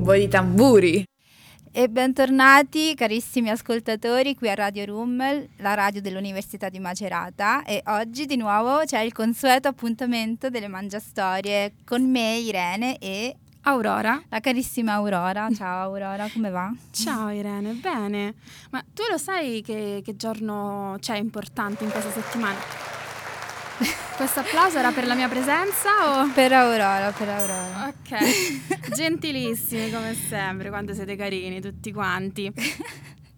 un po' di tamburi. E bentornati carissimi ascoltatori qui a Radio Rummel, la radio dell'Università di Macerata e oggi di nuovo c'è il consueto appuntamento delle Mangiastorie con me Irene e Aurora. La carissima Aurora. Ciao Aurora, come va? Ciao Irene, bene. Ma tu lo sai che, che giorno c'è importante in questa settimana? Questo applauso era per la mia presenza o? Per Aurora, per Aurora. Ok, gentilissimi come sempre, quando siete carini tutti quanti.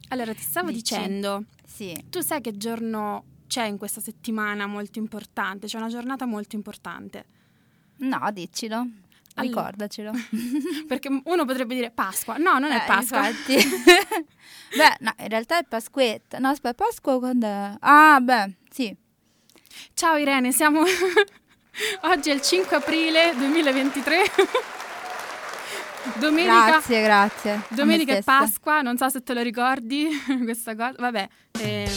Allora, ti stavo Dici? dicendo, Sì. tu sai che giorno c'è in questa settimana molto importante? C'è una giornata molto importante. No, diccilo. Allora. Ricordacelo. Perché uno potrebbe dire Pasqua. No, non è Eh, Pasqua. beh, no, in realtà è Pasquetta. No, aspetta, Pasqua quando è? Ah, beh, sì. Ciao Irene, siamo... Oggi è il 5 aprile 2023. Domenica... Grazie, grazie. Domenica è. Pasqua, non so se te lo ricordi questa cosa. Vabbè, eh,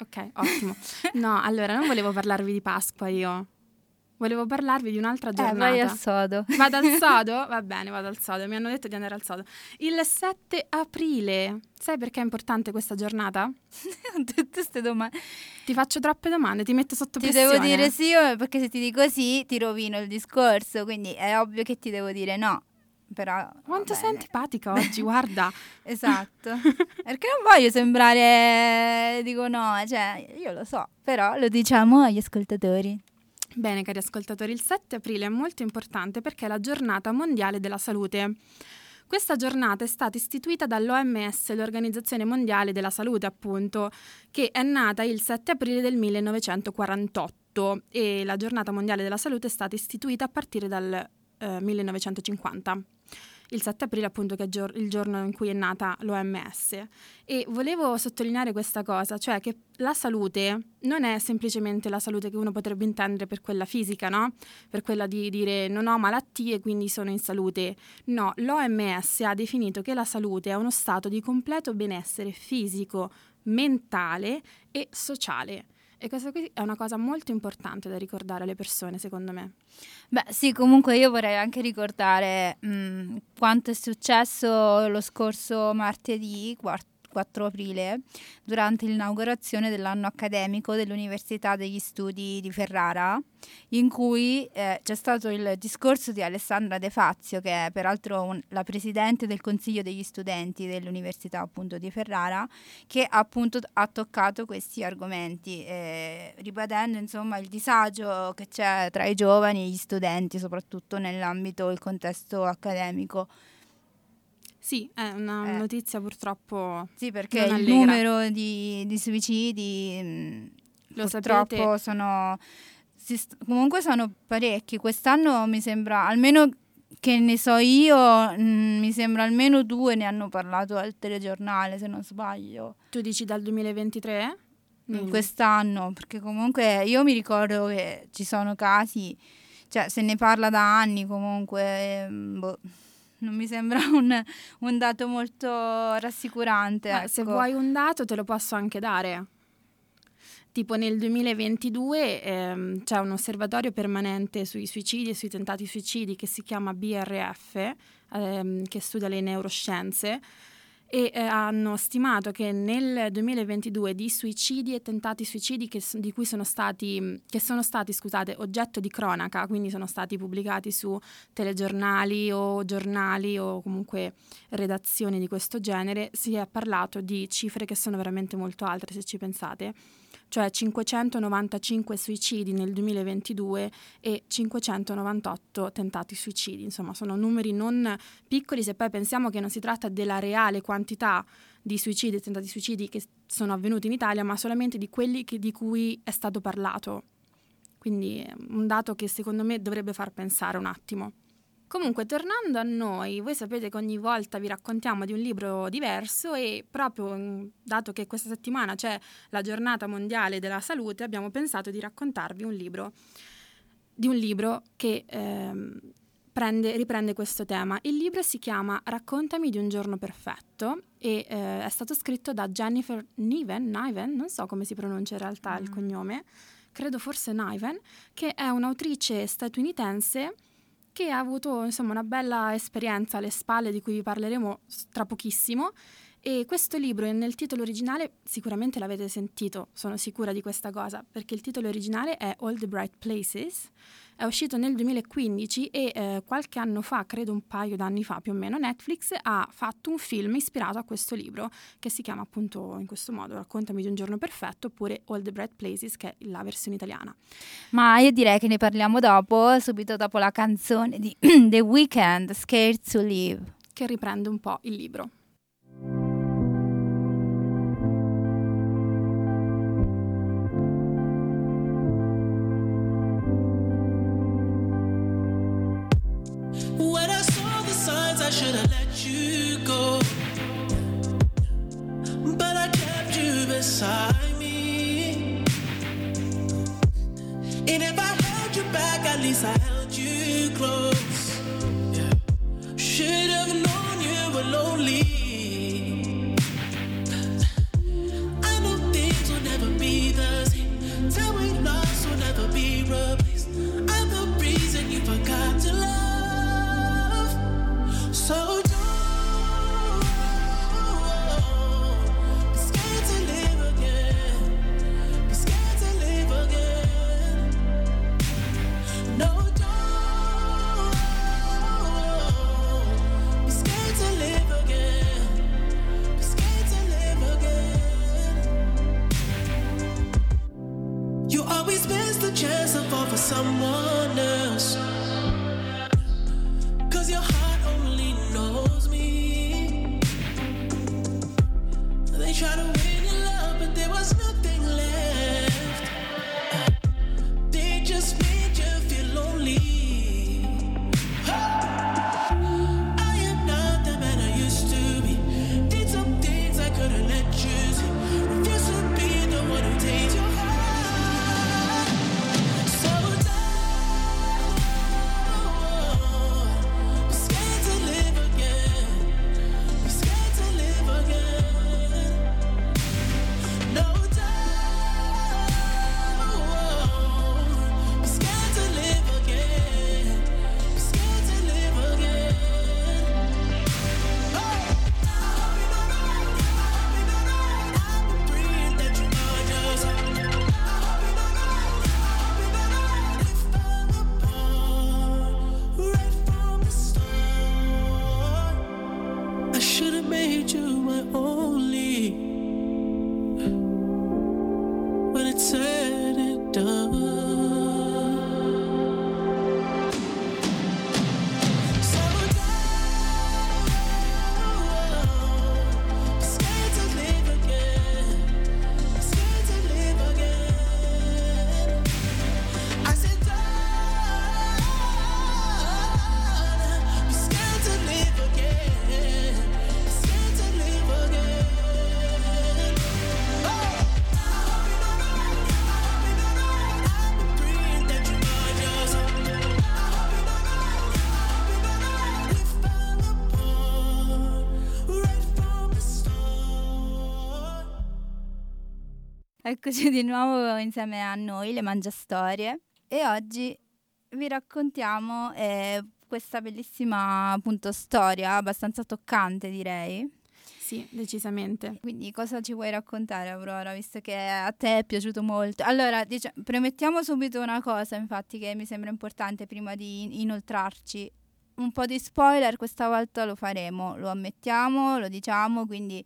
ok, ottimo. No, allora non volevo parlarvi di Pasqua io. Volevo parlarvi di un'altra Eh, giornata. vai al sodo. Vado al sodo? Va bene, vado al sodo. Mi hanno detto di andare al sodo. Il 7 aprile. Sai perché è importante questa giornata? Tutte queste domande. Ti faccio troppe domande, ti metto sotto Ti pressione. devo dire sì perché se ti dico sì ti rovino il discorso, quindi è ovvio che ti devo dire no. Però Quanto sei antipatica oggi, guarda. Esatto. perché non voglio sembrare dico no, cioè io lo so, però lo diciamo agli ascoltatori. Bene, cari ascoltatori, il 7 aprile è molto importante perché è la giornata mondiale della salute. Questa giornata è stata istituita dall'OMS, l'Organizzazione Mondiale della Salute, appunto, che è nata il 7 aprile del 1948 e la giornata mondiale della salute è stata istituita a partire dal eh, 1950. Il 7 aprile, appunto, che è gior- il giorno in cui è nata l'OMS. E volevo sottolineare questa cosa, cioè che la salute non è semplicemente la salute che uno potrebbe intendere per quella fisica, no? Per quella di dire non ho malattie, quindi sono in salute. No, l'OMS ha definito che la salute è uno stato di completo benessere fisico, mentale e sociale. E questa qui è una cosa molto importante da ricordare alle persone, secondo me. Beh, sì, comunque io vorrei anche ricordare mh, quanto è successo lo scorso martedì 4, 4 aprile durante l'inaugurazione dell'anno accademico dell'Università degli Studi di Ferrara, in cui eh, c'è stato il discorso di Alessandra De Fazio, che è peraltro un- la presidente del Consiglio degli Studenti dell'Università appunto di Ferrara, che appunto ha toccato questi argomenti, eh, ribadendo insomma il disagio che c'è tra i giovani e gli studenti, soprattutto nell'ambito il contesto accademico. Sì, è una Eh. notizia purtroppo Sì, perché il allegra. numero di, di suicidi mh, Lo purtroppo sapete. sono si comunque sono parecchi. Quest'anno mi sembra almeno che ne so io, mh, mi sembra almeno due ne hanno parlato al telegiornale, se non sbaglio. Tu dici dal 2023? in Mm. quest'anno, perché comunque io mi ricordo che ci sono casi, cioè se ne parla da anni comunque, ehm, boh, non mi sembra un, un dato molto rassicurante. Ma se ecco. vuoi un dato te lo posso anche dare. Tipo nel 2022 ehm, c'è un osservatorio permanente sui suicidi e sui tentati suicidi che si chiama BRF, ehm, che studia le neuroscienze, e eh, hanno stimato che nel 2022 di suicidi e tentati suicidi che, di cui sono stati, che sono stati scusate, oggetto di cronaca, quindi sono stati pubblicati su telegiornali o giornali o comunque redazioni di questo genere, si è parlato di cifre che sono veramente molto alte se ci pensate, cioè 595 suicidi nel 2022 e 598 tentati suicidi, insomma sono numeri non piccoli se poi pensiamo che non si tratta della reale quantità di suicidi e tentati suicidi che sono avvenuti in Italia, ma solamente di quelli che- di cui è stato parlato. Quindi è un dato che secondo me dovrebbe far pensare un attimo. Comunque, tornando a noi, voi sapete che ogni volta vi raccontiamo di un libro diverso e proprio mm, dato che questa settimana c'è la giornata mondiale della salute, abbiamo pensato di raccontarvi un libro, di un libro che ehm, prende- riprende questo tema. Il libro si chiama Raccontami di un giorno perfetto e eh, è stato scritto da Jennifer Niven, Niven, non so come si pronuncia in realtà il Mm. cognome, credo forse Niven, che è un'autrice statunitense che ha avuto insomma, una bella esperienza alle spalle di cui vi parleremo tra pochissimo. E questo libro nel titolo originale sicuramente l'avete sentito, sono sicura di questa cosa, perché il titolo originale è All the Bright Places, è uscito nel 2015 e eh, qualche anno fa, credo un paio d'anni fa più o meno, Netflix ha fatto un film ispirato a questo libro che si chiama appunto in questo modo Raccontami di un giorno perfetto oppure All the Bright Places che è la versione italiana. Ma io direi che ne parliamo dopo, subito dopo la canzone di The Weeknd, Scared to Live. Che riprende un po' il libro. Eccoci di nuovo insieme a noi, le Mangiastorie, e oggi vi raccontiamo eh, questa bellissima appunto storia, abbastanza toccante direi. Sì, decisamente. Quindi cosa ci vuoi raccontare Aurora, visto che a te è piaciuto molto? Allora, dic- premettiamo subito una cosa, infatti, che mi sembra importante prima di inoltrarci. Un po' di spoiler questa volta lo faremo, lo ammettiamo, lo diciamo, quindi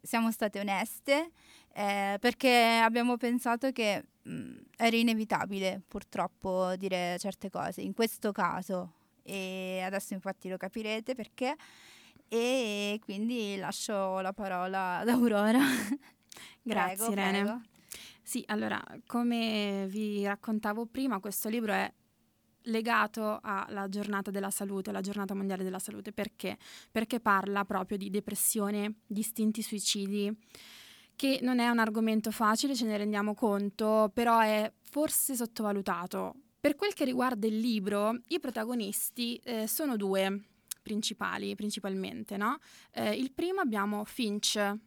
siamo state oneste eh, perché abbiamo pensato che mh, era inevitabile purtroppo dire certe cose, in questo caso, e adesso infatti lo capirete perché, e quindi lascio la parola ad Aurora. Grazie prego, Irene. Prego. Sì, allora, come vi raccontavo prima, questo libro è legato alla giornata della salute, la giornata mondiale della salute. Perché? Perché parla proprio di depressione, di istinti suicidi, che non è un argomento facile, ce ne rendiamo conto, però è forse sottovalutato. Per quel che riguarda il libro, i protagonisti eh, sono due principali, principalmente, no? Eh, il primo abbiamo Finch,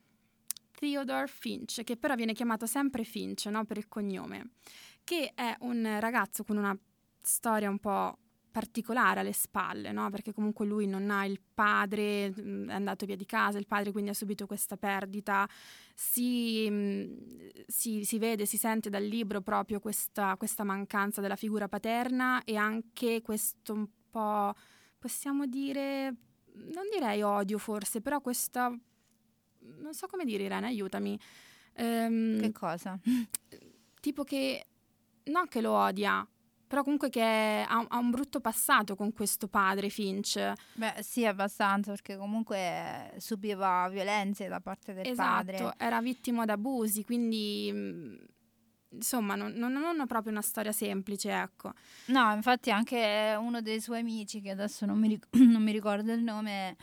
Theodore Finch, che però viene chiamato sempre Finch, no? Per il cognome, che è un ragazzo con una storia un po' particolare alle spalle, no? perché comunque lui non ha il padre, mm, è andato via di casa, il padre quindi ha subito questa perdita, si, mm, si, si vede, si sente dal libro proprio questa, questa, mancanza della figura paterna e anche questo un po', possiamo dire, non direi odio forse, però questa, non so come dire Irene, aiutami. Um, che cosa? Tipo che, non che lo odia, però comunque che ha, ha, un brutto passato con questo padre Finch. Beh, sì, abbastanza, perché comunque subiva violenze da parte del esatto, padre. Era vittima d'abusi, quindi mm, insomma non, non, hanno proprio una storia semplice, ecco. No, infatti anche uno dei suoi amici, che adesso non mi, ric- non mi ricordo il nome,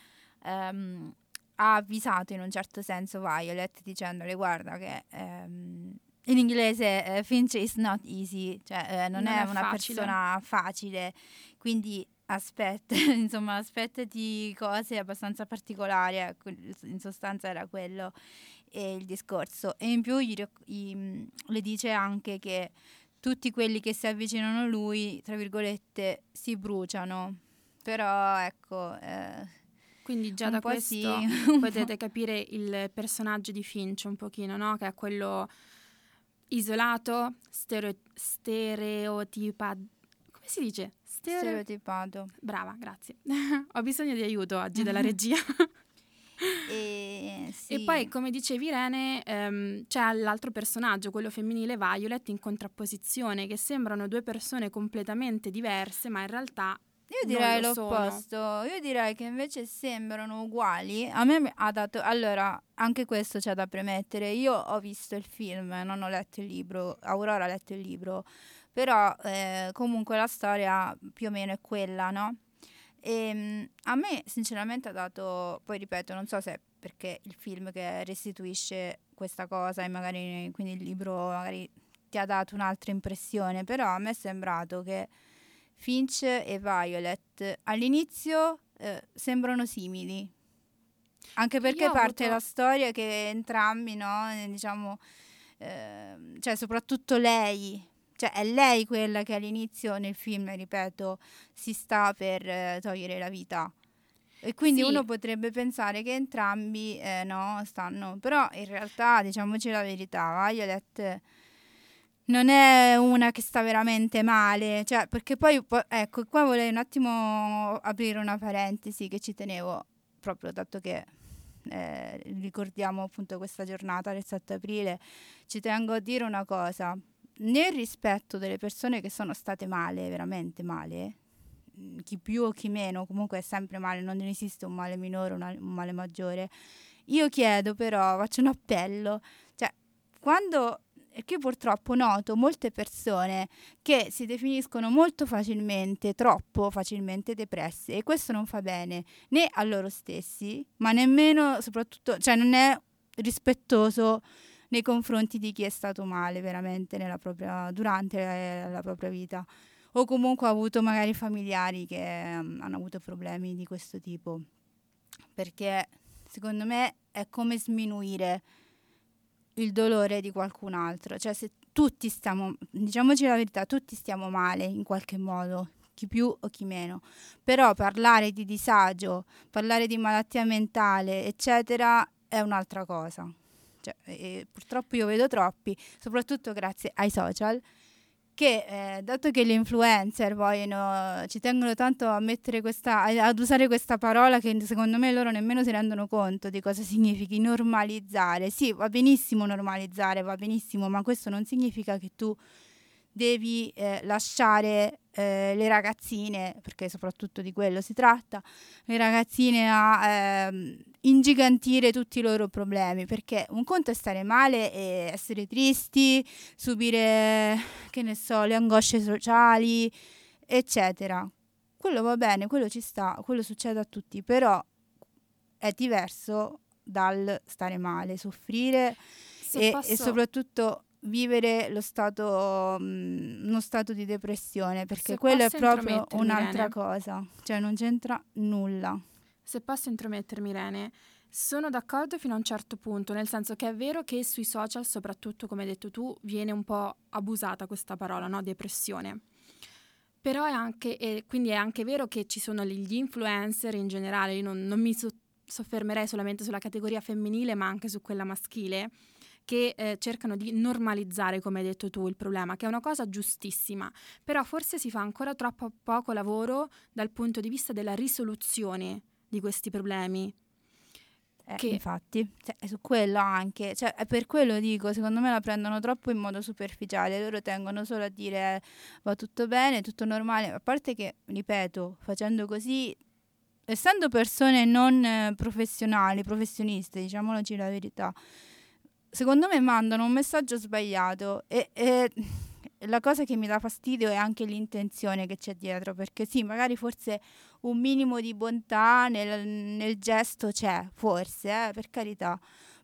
ehm, ha avvisato in un certo senso Violet dicendole guarda che... Ehm, in inglese eh, Finch is not easy, cioè eh, non, non, è, è una facile. persona facile, quindi aspetta, insomma, aspettati cose abbastanza particolari, ecco, in sostanza era quello eh, il discorso. E in più gli, gli, le dice anche che tutti quelli che si avvicinano a lui, tra virgolette, si bruciano. Però ecco... Eh, quindi già da questo sì, potete capire il personaggio di Finch un pochino, no? Che è quello isolato, stereo- stereotipato. Come si dice? Stereo- Stereotipato. Brava, grazie. Ho bisogno di aiuto oggi della regia. e, sì. e, poi, come dicevi Irene, ehm, c'è l'altro personaggio, quello femminile Violet, in contrapposizione, che sembrano due persone completamente diverse, ma in realtà io direi l'opposto, sono. io direi che invece sembrano uguali. A me ha dato, allora, anche questo c'è da premettere. Io ho visto il film, non ho letto il libro, Aurora ha letto il libro, però eh, comunque la storia più o meno è quella, no? E ehm, a me sinceramente ha dato, poi ripeto, non so se è perché il film che restituisce questa cosa e magari quindi il libro magari ti ha dato un'altra impressione, però a me è sembrato che Finch e Violet all'inizio eh, sembrano simili. Anche perché parte avuto... la storia che entrambi, no, diciamo, eh, cioè soprattutto lei, cioè è lei quella che all'inizio nel film, ripeto, si sta per eh, togliere la vita. E quindi sì. uno potrebbe pensare che entrambi eh, no, stanno, però in realtà diciamoci la verità, Violet non è una che sta veramente male, cioè, perché poi, ecco, qua vorrei un attimo aprire una parentesi che ci tenevo, proprio dato che eh, ricordiamo appunto questa giornata del 7 aprile, ci tengo a dire una cosa, nel rispetto delle persone che sono state male, veramente male, mm, chi più o chi meno, comunque è sempre male, non esiste un male minore, un male maggiore, io chiedo però, faccio un appello, cioè, quando e che purtroppo noto molte persone che si definiscono molto facilmente, troppo facilmente depresse e questo non fa bene né a loro stessi, ma nemmeno soprattutto, cioè non è rispettoso nei confronti di chi è stato male veramente propria, durante la, la, propria vita. O comunque ha avuto magari familiari che um, hanno avuto problemi di questo tipo. Perché secondo me è come sminuire il dolore di qualcun altro. Cioè se tutti stiamo, diciamoci la verità, tutti stiamo male in qualche modo, chi più o chi meno. Però parlare di disagio, parlare di malattia mentale, eccetera, è un'altra cosa. Cioè, purtroppo io vedo troppi, soprattutto grazie ai social, che eh, dato che gli influencer vogliono, ci tengono tanto a mettere questa, ad usare questa parola che secondo me loro nemmeno si rendono conto di cosa significhi normalizzare. Sì, va benissimo normalizzare, va benissimo, ma questo non significa che tu devi eh, lasciare eh, le ragazzine, perché soprattutto di quello si tratta, le ragazzine a ehm, ingigantire tutti i loro problemi, perché un conto è stare male e essere tristi, subire, che ne so, le angosce sociali, eccetera. Quello va bene, quello ci sta, quello succede a tutti, però è diverso dal stare male, soffrire e, posso... e soprattutto vivere lo stato, mh, uno stato di depressione, perché Se quello è proprio un'altra Irene. cosa, cioè non c'entra nulla. Se posso intromettermi, Irene, sono d'accordo fino a un certo punto, nel senso che è vero che sui social, soprattutto come hai detto tu, viene un po' abusata questa parola, no? Depressione. Però è anche, eh, quindi è anche vero che ci sono gli influencer in generale, io non, non mi so- soffermerei solamente sulla categoria femminile, ma anche su quella maschile, che eh, cercano di normalizzare, come hai detto tu, il problema, che è una cosa giustissima, però forse si fa ancora troppo poco lavoro dal punto di vista della risoluzione di questi problemi. Eh, che... Infatti, cioè, è su quello anche, cioè, è per quello dico, secondo me la prendono troppo in modo superficiale, loro tengono solo a dire va tutto bene, tutto normale, a parte che, ripeto, facendo così, essendo persone non eh, professionali, professioniste, diciamoloci la verità, secondo me mandano un messaggio sbagliato e, e la cosa che mi dà fastidio è anche l'intenzione che c'è dietro, perché sì, magari forse un minimo di bontà nel, nel gesto c'è, forse, eh, per carità.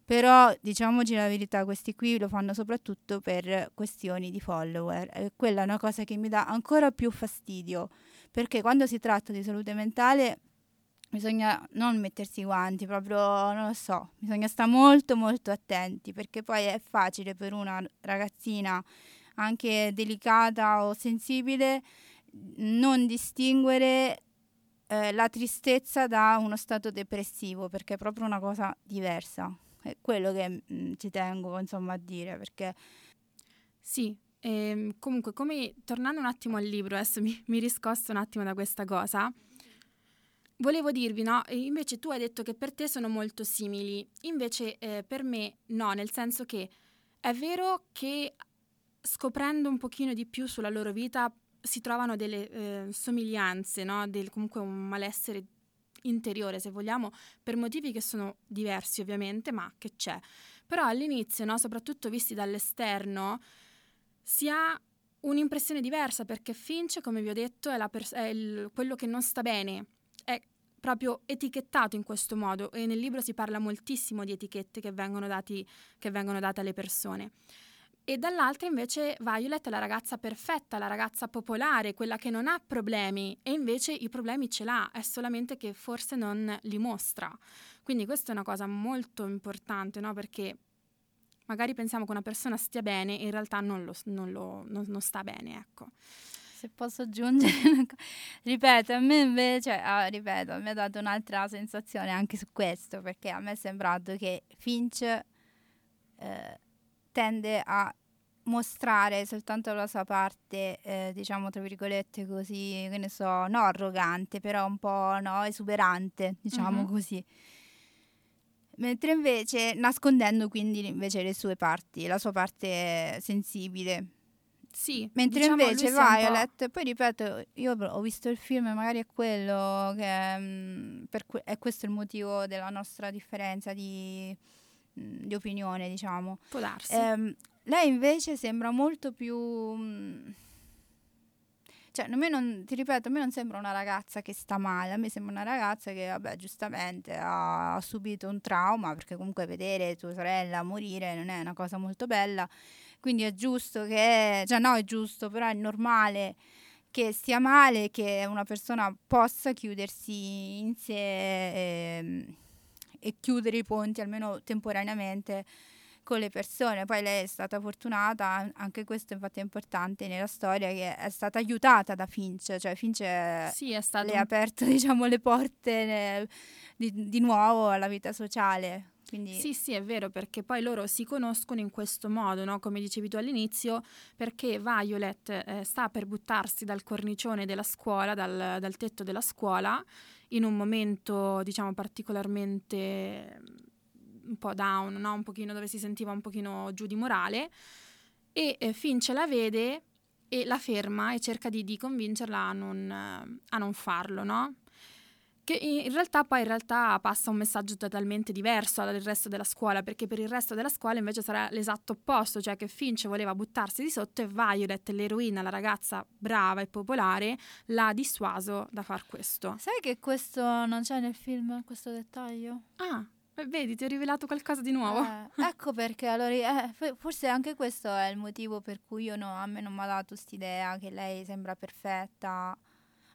Però diciamoci la verità, questi qui lo fanno soprattutto per questioni di follower. E quella è una cosa che mi dà ancora più fastidio, perché quando si tratta di salute mentale bisogna non mettersi i guanti, proprio non lo so, bisogna stare molto molto attenti, perché poi è facile per una ragazzina anche delicata o sensibile non distinguere eh, la tristezza da uno stato depressivo perché è proprio una cosa diversa. È quello che mh, mm, ci tengo insomma a dire perché sì, ehm, comunque come tornando un attimo al libro, adesso mi, mi riscosto un attimo da questa cosa. Volevo dirvi, no? Invece tu hai detto che per te sono molto simili, invece eh, per me no, nel senso che è vero che scoprendo un pochino di più sulla loro vita si trovano delle eh, somiglianze, no? Del, comunque un malessere interiore, se vogliamo, per motivi che sono diversi ovviamente, ma che c'è. Però all'inizio, no? soprattutto visti dall'esterno, si ha un'impressione diversa perché Finch, come vi ho detto, è, pers- è il, quello che non sta bene, è proprio etichettato in questo modo e nel libro si parla moltissimo di etichette che vengono, dati, che vengono date alle persone. E dall'altra invece Violet è la ragazza perfetta, la ragazza popolare, quella che non ha problemi e invece i problemi ce l'ha, è solamente che forse non li mostra. Quindi questa è una cosa molto importante, no? Perché magari pensiamo che una persona stia bene e in realtà non, lo, non, lo, non, non sta bene, ecco. Se posso aggiungere, ripeto, a me invece, ah, ripeto, mi ha dato un'altra sensazione anche su questo, perché a me è sembrato che Finch... Eh, tende a mostrare soltanto la sua parte, eh, diciamo tra virgolette così, che ne so, no arrogante, però un po' no, esuberante, diciamo mm-hmm. così. Mentre invece nascondendo quindi invece le sue parti, la sua parte sensibile. Sì, mentre diciamo invece Violet, poi ripeto, io ho visto il film, magari è quello che mh, mm, que- è questo il motivo della nostra differenza di di opinione, diciamo. Può darsi. Eh, lei invece sembra molto più... Cioè, a me non, ti ripeto, a me non sembra una ragazza che sta male, a me sembra una ragazza che, vabbè, giustamente ha, ha subito un trauma, perché comunque vedere tua sorella morire non è una cosa molto bella, quindi è giusto che, cioè no, è giusto, però è normale che stia male, che una persona possa chiudersi in sé. E, e chiudere i ponti almeno temporaneamente con le persone. Poi lei è stata fortunata, anche questo infatti è importante nella storia, che è stata aiutata da Finch, cioè Finch sì, è stato le ha aperto diciamo, le porte ne, di, di, nuovo alla vita sociale. Quindi... Sì, sì, è vero, perché poi loro si conoscono in questo modo, no? come dicevi tu all'inizio, perché Violet eh, sta per buttarsi dal cornicione della scuola, dal, dal tetto della scuola, in un momento diciamo particolarmente mm, un po' down, no? un pochino dove si sentiva un pochino giù di morale e eh, Finch la vede e la ferma e cerca di, di convincerla a non, a non farlo, no? Che in realtà poi in realtà passa un messaggio totalmente diverso dal resto della scuola, perché per il resto della scuola invece sarà l'esatto opposto, cioè che Finch voleva buttarsi di sotto e Violet, l'eroina, la ragazza brava e popolare, l'ha dissuaso da far questo. Sai che questo non c'è nel film, questo dettaglio? Ah, Vedi, ti ho rivelato qualcosa di nuovo. Eh, ecco perché allora eh, forse anche questo è il motivo per cui io no, a me non mi ha dato quest'idea che lei sembra perfetta.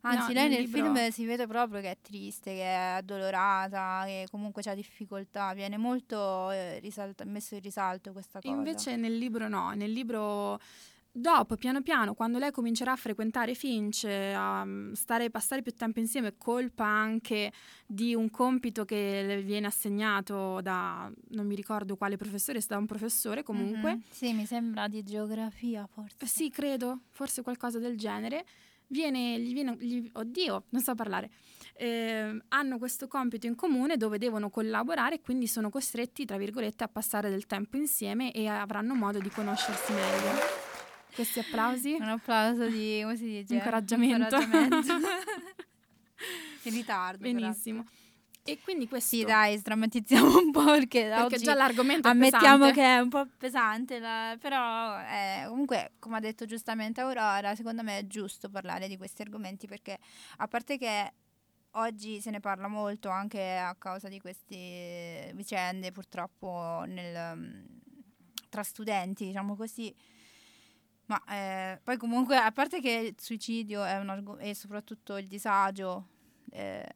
Anzi, no, lei nel libro... film si vede proprio che è triste, che è addolorata, che comunque ha difficoltà. Viene molto eh, risalta- messo in risalto questa cosa. Invece nel libro no, nel libro dopo, piano piano, quando lei comincerà a frequentare Finch, a mm, stare, passare più tempo insieme, colpa anche di un compito che le viene assegnato da, non mi ricordo quale professore, da un professore comunque. Mm-hmm. Sì, mi sembra di geografia forse. Sì, credo, forse qualcosa del genere. Viene, gli viene, gli, oddio, non so parlare. Eh, hanno questo compito in comune dove devono collaborare e quindi sono costretti, tra virgolette, a passare del tempo insieme e avranno modo di conoscersi meglio. Questi applausi? Un applauso di, come si dice? Incoraggiamento. Incoraggiamento. In ritardo. Benissimo. Però. E quindi questo... Sì, dai, sdrammatizziamo un po' perché, perché già l'argomento è ammettiamo pesante. che è un po' pesante, la, però eh, comunque, come ha detto giustamente Aurora, secondo me è giusto parlare di questi argomenti perché a parte che oggi se ne parla molto anche a causa di queste vicende purtroppo nel, tra studenti, diciamo così, ma eh, poi comunque, a parte che il suicidio è un arg- e soprattutto il disagio, eh,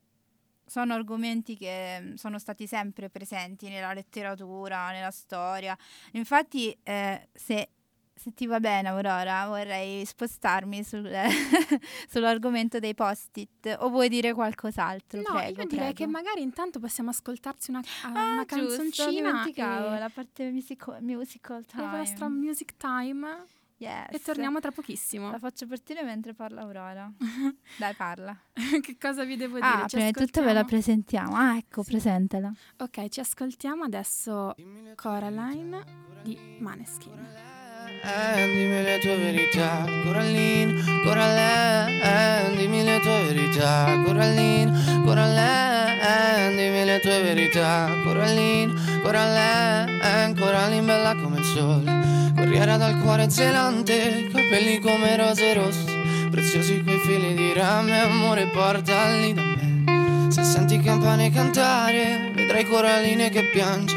sono argomenti che mm, sono stati sempre presenti nella letteratura, nella storia. Infatti, eh, se, se, ti va bene, Aurora, vorrei spostarmi sul, sull'argomento dei post-it. O vuoi dire qualcos'altro? No, prego, io direi prego. che magari intanto possiamo ascoltarci una, ah, una giusto, canzoncina. dimenticavo e... la parte musical, musical time. La nostra music time. Yes. E torniamo tra pochissimo. La faccio partire mentre parla Aurora. Dai, parla. che cosa vi devo ah, dire? Ci prima di tutto ve la presentiamo. Ah, ecco, sì. presentala. Ok, ci ascoltiamo adesso Coraline di Maneskin. Eh, dimmi le tue verità, Coraline, Coraline, dimmi le tue verità, Coraline, Coraline, dimmi le tue verità, Coraline, Coraline, Coraline bella come il sole. Corriera dal cuore zelante, capelli come rose rosse, preziosi quei fili di rame, amore portali da me. Se senti campane cantare, vedrai Coraline che piange,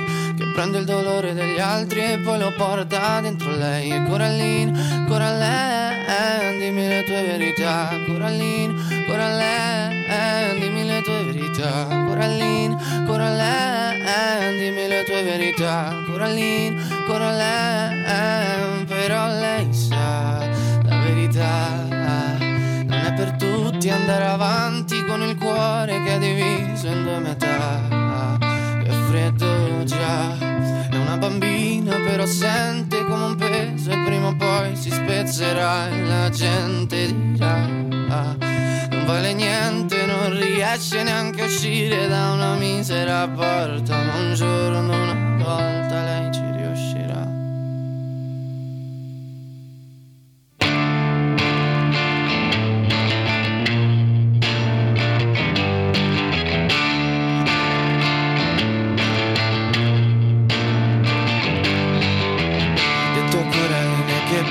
prende il dolore degli altri e poi lo porta dentro lei. E Coraline, Coraline, dimmi le tue verità, Coraline, Coraline, dimmi le tue verità, Coraline, Coraline, dimmi le tue verità, Coraline, Coraline, però lei sa la verità. Non è per tutti andare avanti con il cuore che è diviso in due metà. Che freddo già, è una bambina però sente come un peso e prima o poi si spezzerà e la gente dirà non vale niente, non riesce neanche a uscire da una misera porta, ma un giorno, una volta lei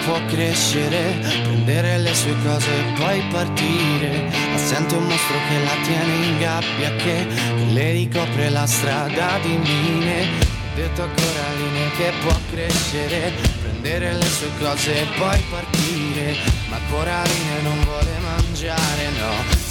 può crescere, prendere le sue cose e poi partire. Ma sente un mostro che la tiene in gabbia, che, che le ricopre la strada di mine. Detto a Coraline che può crescere, prendere le sue cose e poi partire. Ma Coraline non vuole mangiare, no.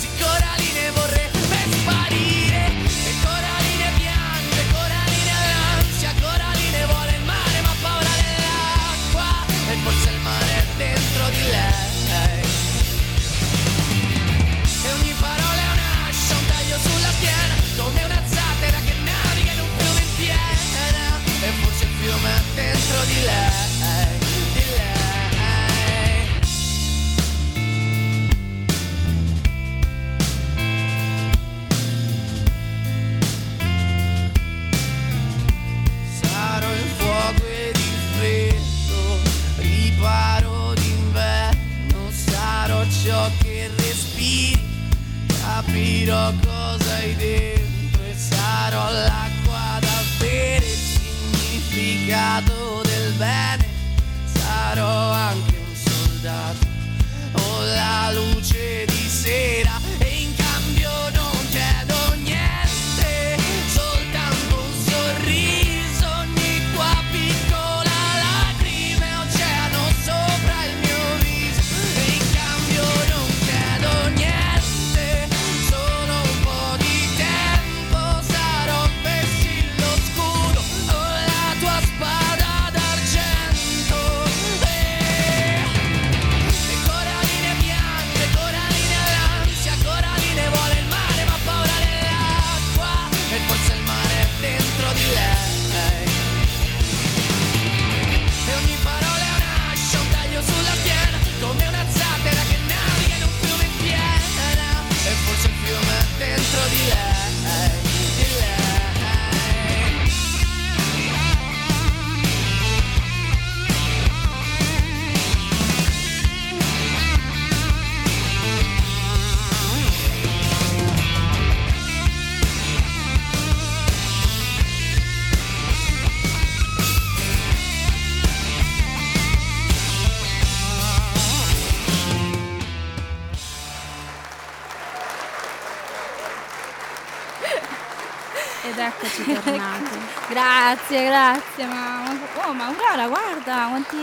Grazie, grazie. Ma, oh, ma Aurora, guarda, quanti,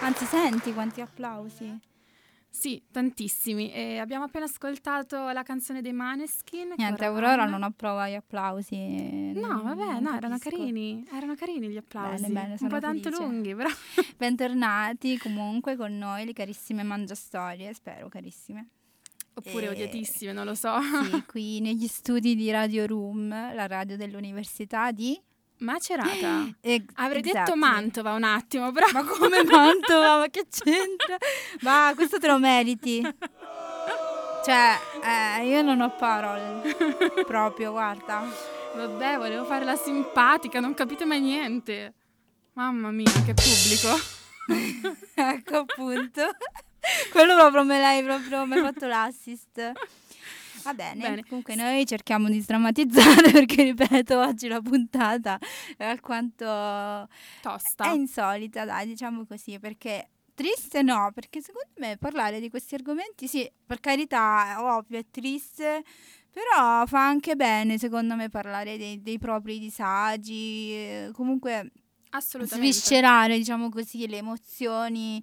anzi senti quanti applausi. Sì, tantissimi. E abbiamo appena ascoltato la canzone dei Maneskin. Niente, Aurora non approva gli applausi. No, vabbè, no, erano carini. Erano carini gli applausi. Bene, bene, Un po' tanto felice. lunghi, però. Bentornati comunque con noi, le carissime mangiastorie, spero carissime. Oppure E- odiatissime, non lo so. Sì, qui negli studi di Radio Room, la radio dell'Università di... Macerata. Ex- Avrei detto exactly. Mantova un attimo, però. Ma come Mantova? Ma che c'entra? Va, questo te lo meriti. Cioè, eh, io non ho parole. Proprio, guarda. Vabbè, volevo fare la simpatica, non capite mai niente. Mamma mia, che pubblico. ecco appunto. Quello proprio me l'hai proprio, mi hai fatto l'assist. Va bene, Bene. comunque noi cerchiamo di sdrammatizzare perché ripeto, oggi la puntata è alquanto Tosta. è insolita, dai, diciamo così, perché triste no, perché secondo me parlare di questi argomenti, sì, per carità, è ovvio, è triste, però fa anche bene, secondo me, parlare dei, dei propri disagi, eh, comunque Assolutamente. sviscerare, diciamo così, le emozioni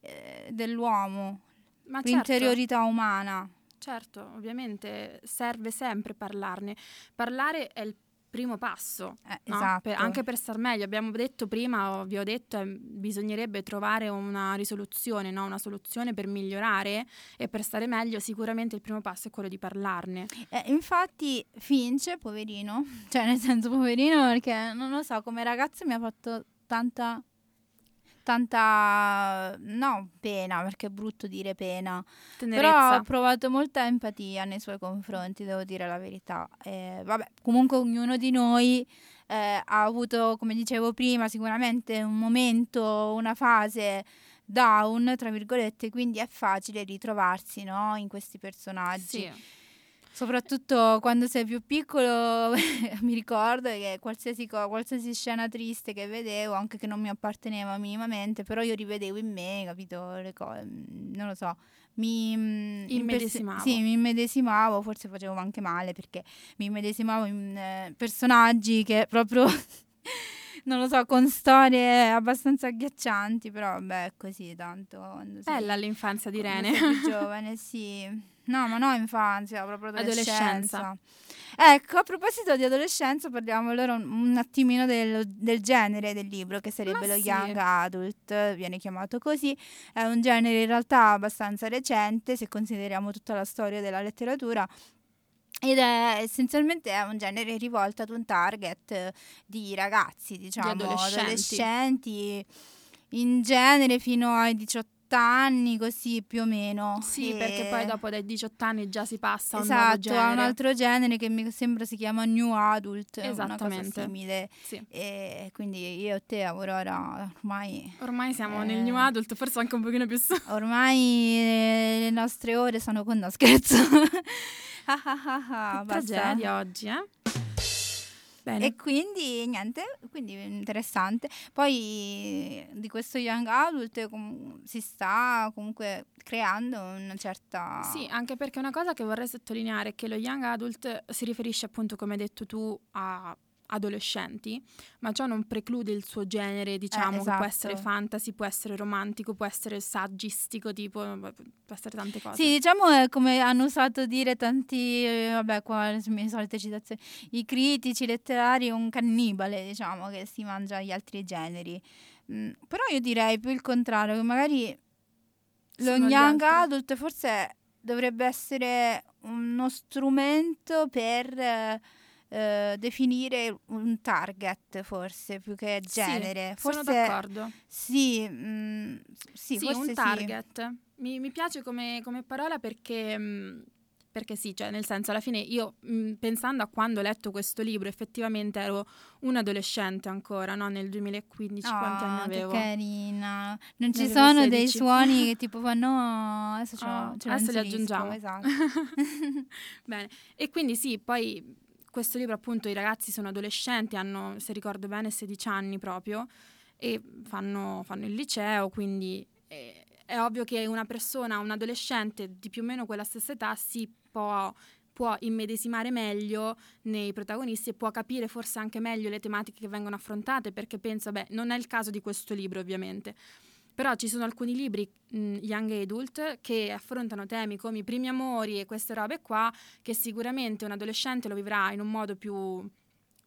eh, dell'uomo, Ma certo. l'interiorità umana. Certo, ovviamente serve sempre parlarne. Parlare è il primo passo, Eh, no? esatto. Per- anche per star meglio. Abbiamo detto prima, vi ho detto, eh, bisognerebbe trovare una risoluzione, no? una soluzione per migliorare e per stare meglio. Sicuramente il primo passo è quello di parlarne. Eh, infatti Finch, poverino, cioè nel senso poverino perché non lo so, come ragazzo mi ha fatto tanta, tanta, no pena, perché è brutto dire pena, però Tenerezza. ho provato molta empatia nei suoi confronti, devo dire la verità. Eh, vabbè, comunque ognuno di noi eh, ha avuto, come dicevo prima, sicuramente un momento, una fase down, tra virgolette, quindi è facile ritrovarsi no, in questi personaggi. Sì. Soprattutto quando sei più piccolo, mi ricordo che qualsiasi, co- qualsiasi scena triste che vedevo, anche che non mi apparteneva minimamente, però io rivedevo in me, capito? Le cose, non lo so. Mi mm, Immedesimavo. Sì, mi immedesimavo, forse facevo anche male perché mi immedesimavo in eh, personaggi che proprio, non lo so, con storie abbastanza agghiaccianti, però è così tanto. quando sei- Bella l'infanzia di Rene. giovane, sì. No, ma no infanzia, proprio adolescenza. Adolescenza. Ecco, a proposito di adolescenza, parliamo allora un, un attimino del, del genere del libro, che sarebbe Ma lo sì. young adult, viene chiamato così. È un genere in realtà abbastanza recente, se consideriamo tutta la storia della letteratura. Ed è essenzialmente è un genere rivolto ad un target di ragazzi, diciamo, adolescenti. adolescenti, in genere fino ai 18 anni, così più o meno. Sì, E- perché poi dopo dai 18 anni già si passa a un Esatto, genere. ha un altro genere che mi sembra si chiama New Adult, Esattamente. simile. Sì. E quindi io e te, Aurora, ormai, Ormai siamo Eh. nel new adult, forse anche un pochino più su. ormai eh, le nostre ore sono con no scherzo. Ah, ah, ah, ah, tragedia oggi, eh? Bene. E quindi niente, quindi interessante. Poi di questo young adult com- si sta comunque creando una certa... Sì, anche perché una cosa che vorrei sottolineare è che lo young adult si riferisce appunto, come hai detto tu, a adolescenti, ma ciò non preclude il suo genere, diciamo, che può esatto. essere fantasy, può essere romantico, può essere saggistico, tipo, può essere tante cose. Sì, diciamo è come hanno usato dire tanti, eh, vabbè, qua le mie solite citazioni, i critici letterari, un cannibale, diciamo, che si mangia gli altri generi. Mm, però io direi più il contrario, che magari lo Sono gli young adult forse dovrebbe essere uno strumento per eh, definire un target, forse, più che genere. Sì, sono forse d'accordo. sì, mm, sì, Sì, un sì. target. Mi, mi piace come, come parola perché, mh, perché sì, cioè nel senso alla fine io mh, pensando a quando ho letto questo libro effettivamente ero un adolescente ancora, no? Nel 2015 quanti anni Ah, avevo? Che carina. Non ci Ne avevo sono dei 16. suoni che tipo fanno. Adesso, Oh, adesso li aggiungiamo. Esatto. Bene, e quindi sì, poi questo libro appunto i ragazzi sono adolescenti, hanno, se ricordo bene, 16 anni proprio e fanno, fanno il liceo, quindi eh, è ovvio che una persona, un adolescente di più o meno quella stessa età si può può immedesimare meglio nei protagonisti e può capire forse anche meglio le tematiche che vengono affrontate, perché penso, beh, non è il caso di questo libro ovviamente, però ci sono alcuni libri mh, young adult che affrontano temi come i primi amori e queste robe qua che sicuramente un adolescente lo vivrà in un modo più,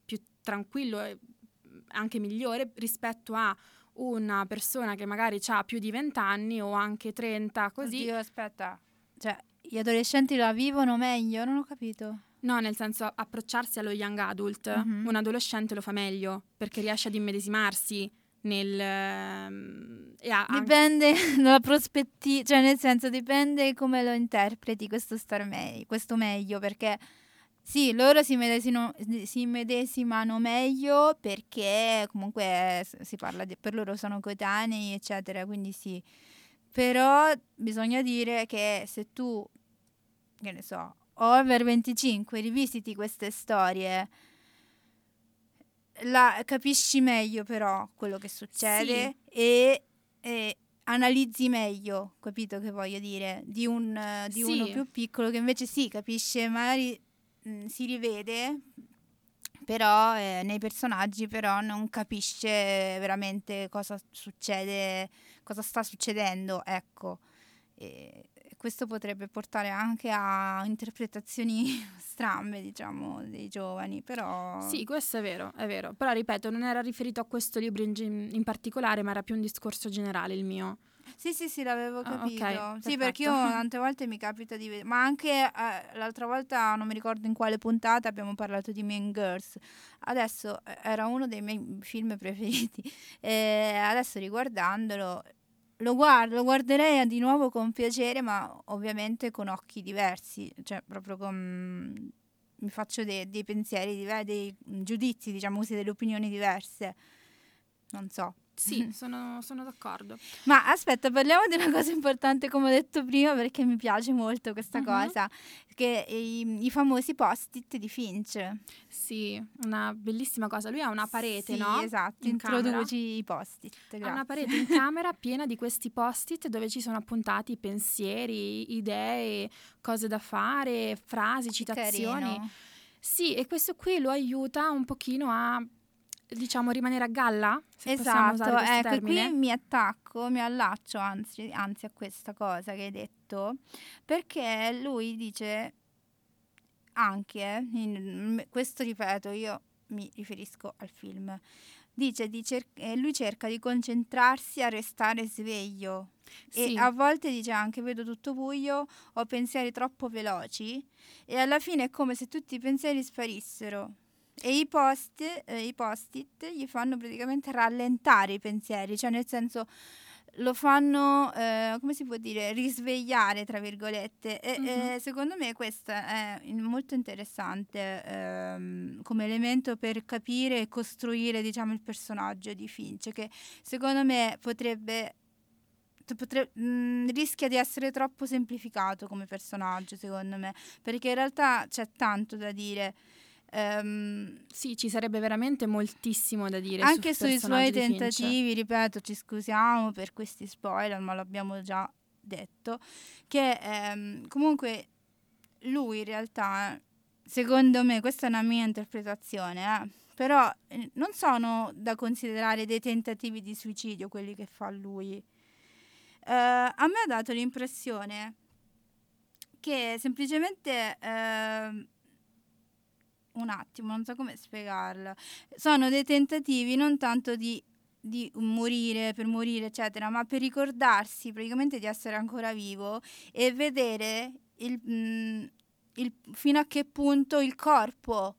più tranquillo e anche migliore rispetto a una persona che magari ha più di 20 anni o anche 30 così. Oddio, aspetta. Cioè, gli adolescenti la vivono meglio? Non ho capito. No, nel senso approcciarsi allo young adult, Mhm. un adolescente lo fa meglio perché riesce ad immedesimarsi nel... ehm, e ha anche- Dipende dalla prospettiva, cioè nel senso dipende come lo interpreti questo star meglio, questo meglio, perché sì, loro si, medesino- si medesimano meglio perché comunque si parla di, per loro sono coetanei, eccetera, quindi sì. Però bisogna dire che se tu, che ne so, over 25 rivisiti queste storie, la, capisci meglio però quello che succede e, e analizzi meglio, capito che voglio dire, di, un, di uno Sì. più piccolo che invece sì, capisce, magari mh, si rivede, però eh, nei personaggi però non capisce veramente cosa succede, cosa sta succedendo, ecco. E questo potrebbe portare anche a interpretazioni strambe, diciamo, dei giovani, però... Sì, questo è vero, è vero. Però ripeto, non era riferito a questo libro in, in particolare, ma era più un discorso generale il mio. Sì, sì, sì, l'avevo Ah, ok, capito. sì, perché io tante volte mi capita di vedere, ma anche eh, l'altra volta, non mi ricordo in quale puntata, abbiamo parlato di Mean Girls. Adesso eh, era uno dei miei film preferiti. E adesso riguardandolo, lo guardo, lo guarderei di nuovo con piacere, ma ovviamente con occhi diversi, cioè proprio con... Mi faccio dei, dei pensieri diversi, dei giudizi, diciamo così, delle opinioni diverse. Non so. Sì, sono, sono d'accordo. Ma aspetta, parliamo di una cosa importante, come ho detto prima, perché mi piace molto questa Mhm. cosa, che i, i famosi post-it di Finch. Sì, una bellissima cosa. Lui ha una parete, Sì, no? esatto, In camera. introduci i post-it. Ha una grazie. parete in camera piena di questi post-it dove ci sono appuntati pensieri, idee, cose da fare, frasi, citazioni. carino. Sì, e questo qui lo aiuta un pochino a, diciamo, rimanere a galla, se Esatto, ecco, termine. qui mi attacco, mi allaccio anzi, anzi a questa cosa che hai detto, perché lui dice anche, in- questo ripeto, io mi riferisco al film, dice di cer- eh, lui cerca di concentrarsi a restare sveglio Sì. e a volte dice anche vedo tutto buio, ho pensieri troppo veloci e alla fine è come se tutti i pensieri sparissero. E i post, eh, i post-it gli fanno praticamente rallentare i pensieri, cioè nel senso lo fanno, eh, come si può dire, risvegliare, tra virgolette. E, Mhm. e secondo me questo è molto interessante ehm, come elemento per capire e costruire, diciamo, il personaggio di Finch, che secondo me potrebbe... potre- mh, rischia di essere troppo semplificato come personaggio, secondo me, perché in realtà c'è tanto da dire. Ehm, Sì, ci sarebbe veramente moltissimo da dire anche sui suoi tentativi, ripeto, ci scusiamo per questi spoiler, ma l'abbiamo già detto, che ehm, comunque lui in realtà, secondo me, questa è una mia interpretazione, eh, però eh, non sono da considerare dei tentativi di suicidio quelli che fa lui. Eh, a me ha dato l'impressione che semplicemente ehm, un attimo, non so come spiegarla. Sono dei tentativi non tanto di, di morire per morire, eccetera, ma per ricordarsi praticamente di essere ancora vivo e vedere il, mm, il- fino a che punto il corpo.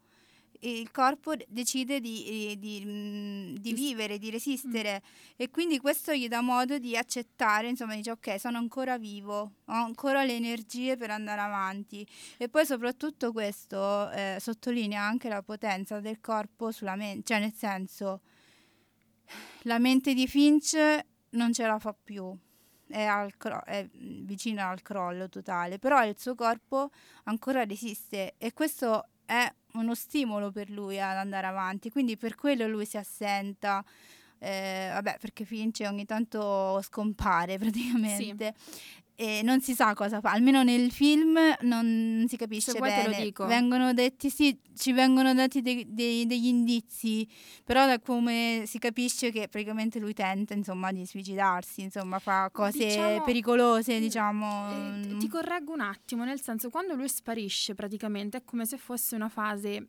Il corpo decide di, di- mm, di Di s- vivere, di resistere e quindi questo gli dà modo di accettare, insomma dice ok sono ancora vivo, ho ancora le energie per andare avanti. E poi soprattutto questo eh, sottolinea anche la potenza del corpo sulla mente, cioè nel senso la mente di Finch non ce la fa più, è, al cro- è mm, vicina al crollo totale, però il suo corpo ancora resiste e questo è uno stimolo per lui ad andare avanti, quindi per quello lui si assenta. eh, vabbè, perché Finch ogni tanto scompare praticamente. E non si sa cosa fa, almeno nel film non si capisce Se vuoi te lo bene. dico. Vengono detti, sì, ci vengono dati dei- dei- degli indizi, però da come si capisce che praticamente lui tenta, insomma, di suicidarsi, insomma, fa cose Diciamo- pericolose, Eh, diciamo. eh, mm. ti correggo un attimo, nel senso, quando lui sparisce praticamente è come se fosse una fase,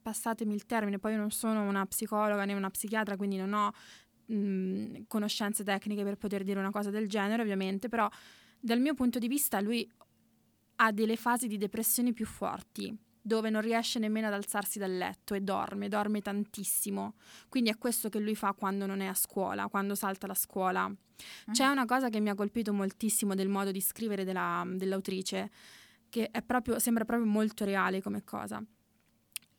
passatemi il termine, poi io non sono una psicologa né una psichiatra, quindi non ho mh, conoscenze tecniche per poter dire una cosa del genere, ovviamente, però dal mio punto di vista lui ha delle fasi di depressione più forti dove non riesce nemmeno ad alzarsi dal letto e dorme, dorme tantissimo. Quindi è questo che lui fa quando non è a scuola, quando salta la scuola. C'è una cosa che mi ha colpito moltissimo del modo di scrivere della- dell'autrice, che è proprio, sembra proprio molto reale come cosa.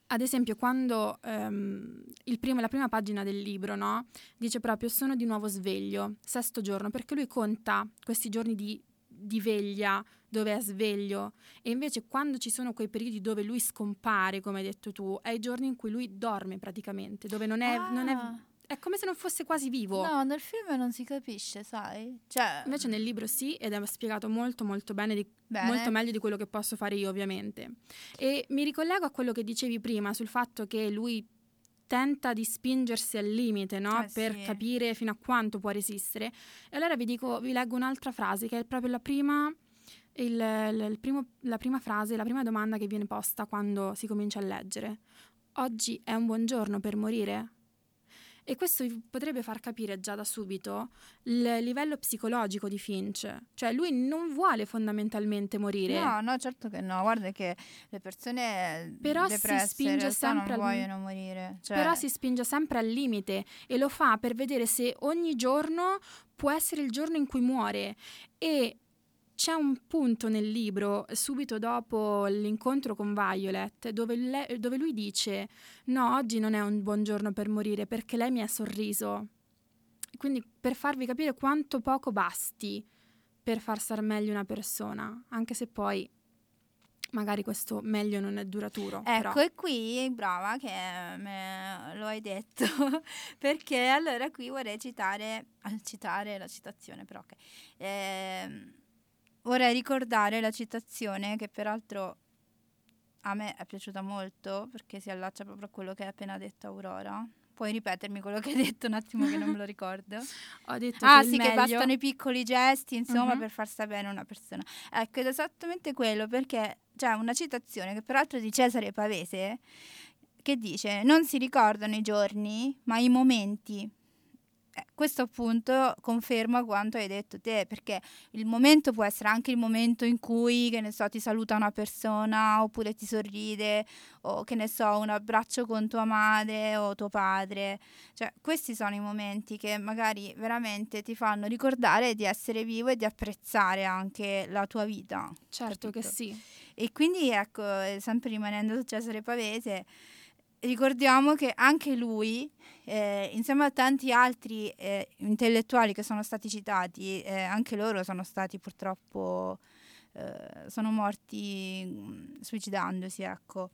Ad esempio, quando ehm, il primo- la prima pagina del libro no, dice proprio sono di nuovo sveglio, sesto giorno, perché lui conta questi giorni di, di veglia dove è sveglio e invece quando ci sono quei periodi dove lui scompare, come hai detto tu, è i giorni in cui lui dorme praticamente, dove non è, non è, Ah. è come se non fosse quasi vivo. No, nel film non si capisce, sai? Cioè, Invece nel libro sì, ed è spiegato molto molto bene, di- bene. molto meglio di quello che posso fare io ovviamente. E mi ricollego a quello che dicevi prima sul fatto che lui tenta di spingersi al limite, no? Eh, per sì. capire fino a quanto può resistere. E allora vi dico, vi leggo un'altra frase che è proprio la prima, il- il- il primo- la prima frase, la prima domanda che viene posta quando si comincia a leggere. Oggi è un buon giorno per morire? E questo vi potrebbe far capire già da subito il livello psicologico di Finch. Cioè lui non vuole fondamentalmente morire. No, no, certo che no. Guarda che le persone Però si depresse spinge in realtà sempre non al- vogliono morire. Cioè, Però si spinge sempre al limite e lo fa per vedere se ogni giorno può essere il giorno in cui muore. E c'è un punto nel libro, subito dopo l'incontro con Violet, dove, le- dove lui dice: No, oggi non è un buon giorno per morire perché lei mi ha sorriso. Quindi per farvi capire quanto poco basti per far star meglio una persona, anche se poi magari questo meglio non è duraturo. Ecco, però. e qui brava che me lo hai detto, perché allora qui vorrei citare, citare la citazione, però ok. Ehm, vorrei ricordare la citazione che peraltro a me è piaciuta molto perché si allaccia proprio a quello che hai appena detto Aurora. Puoi ripetermi quello che hai detto un attimo che non me lo ricordo? Ho detto Ah che sì, che meglio- bastano i piccoli gesti, insomma, Mhm. per far sta bene una persona. Ecco, ed è esattamente quello, perché c'è una citazione che peraltro è di Cesare Pavese, che dice, non si ricordano i giorni, ma i momenti. Eh, questo appunto conferma quanto hai detto te, perché il momento può essere anche il momento in cui, che ne so, ti saluta una persona, oppure ti sorride, o che ne so, un abbraccio con tua madre o tuo padre. Cioè, questi sono i momenti che magari veramente ti fanno ricordare di essere vivo e di apprezzare anche la tua vita. Certo che capito? sì. E quindi, ecco, eh, sempre rimanendo su Cesare Pavese, ricordiamo che anche lui, eh, insieme a tanti altri eh, intellettuali che sono stati citati, eh, anche loro sono stati purtroppo, eh, sono morti mm, suicidandosi, ecco.